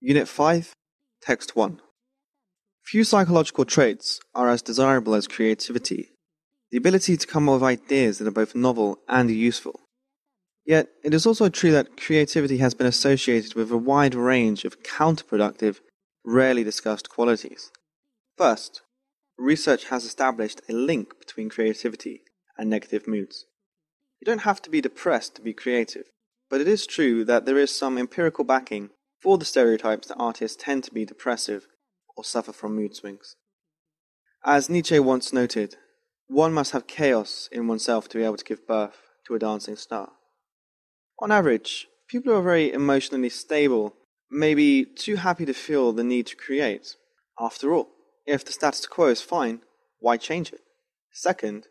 Unit 5, Text 1. Few psychological traits are as desirable as creativity, the ability to come up with ideas that are both novel and useful. Yet, it is also true that creativity has been associated with a wide range of counterproductive, rarely discussed qualities. First, research has established a link between creativity and negative moods. You don't have to be depressed to be creative, but it is true that there is some empirical backing for the stereotypes that artists tend to be depressive or suffer from mood swings. As Nietzsche once noted, one must have chaos in oneself to be able to give birth to a dancing star. On average, people who are very emotionally stable may be too happy to feel the need to create. After all, if the status quo is fine, why change it? Second,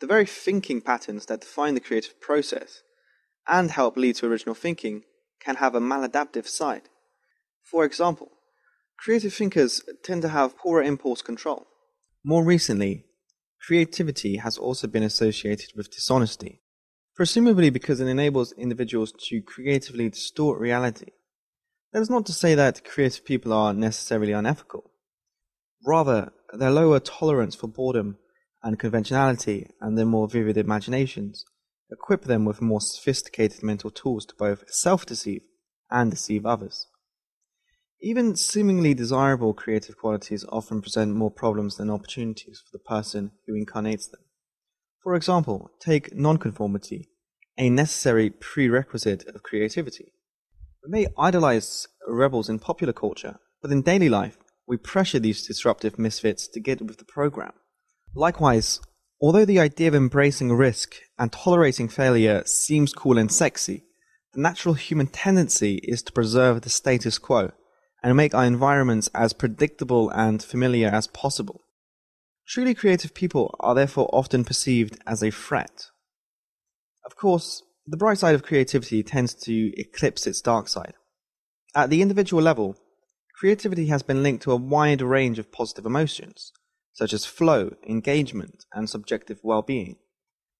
the very thinking patterns that define the creative process and help lead to original thinking can have a maladaptive side. For example, creative thinkers tend to have poorer impulse control. More recently, creativity has also been associated with dishonesty, presumably because it enables individuals to creatively distort reality. That is not to say that creative people are necessarily unethical. Rather, their lower tolerance for boredom and conventionality and their more vivid imaginations equip them with more sophisticated mental tools to both self deceive and deceive others. Even seemingly desirable creative qualities often present more problems than opportunities for the person who incarnates them. For example, take nonconformity, a necessary prerequisite of creativity. We may idolize rebels in popular culture, but in daily life, we pressure these disruptive misfits to get with the program. Likewise, although the idea of embracing risk and tolerating failure seems cool and sexy, the natural human tendency is to preserve the status quo and make our environments as predictable and familiar as possible. Truly creative people are therefore often perceived as a threat. Of course, the bright side of creativity tends to eclipse its dark side. At the individual level, creativity has been linked to a wide range of positive emotions, such as flow, engagement, and subjective well being.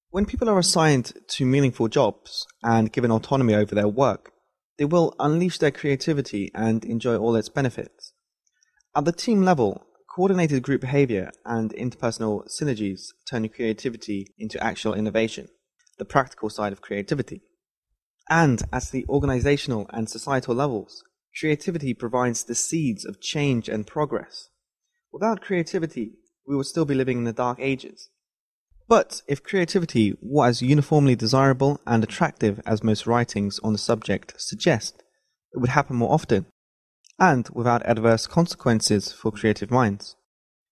When people are assigned to meaningful jobs and given autonomy over their work, they will unleash their creativity and enjoy all its benefits. At the team level, coordinated group behavior and interpersonal synergies turn creativity into actual innovation, the practical side of creativity. And at the organizational and societal levels, creativity provides the seeds of change and progress. Without creativity, we would still be living in the dark ages. But if creativity were as uniformly desirable and attractive as most writings on the subject suggest, it would happen more often, and without adverse consequences for creative minds.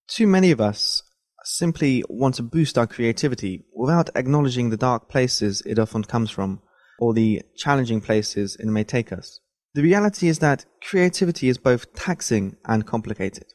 Too many of us simply want to boost our creativity without acknowledging the dark places it often comes from, or the challenging places it may take us. The reality is that creativity is both taxing and complicated.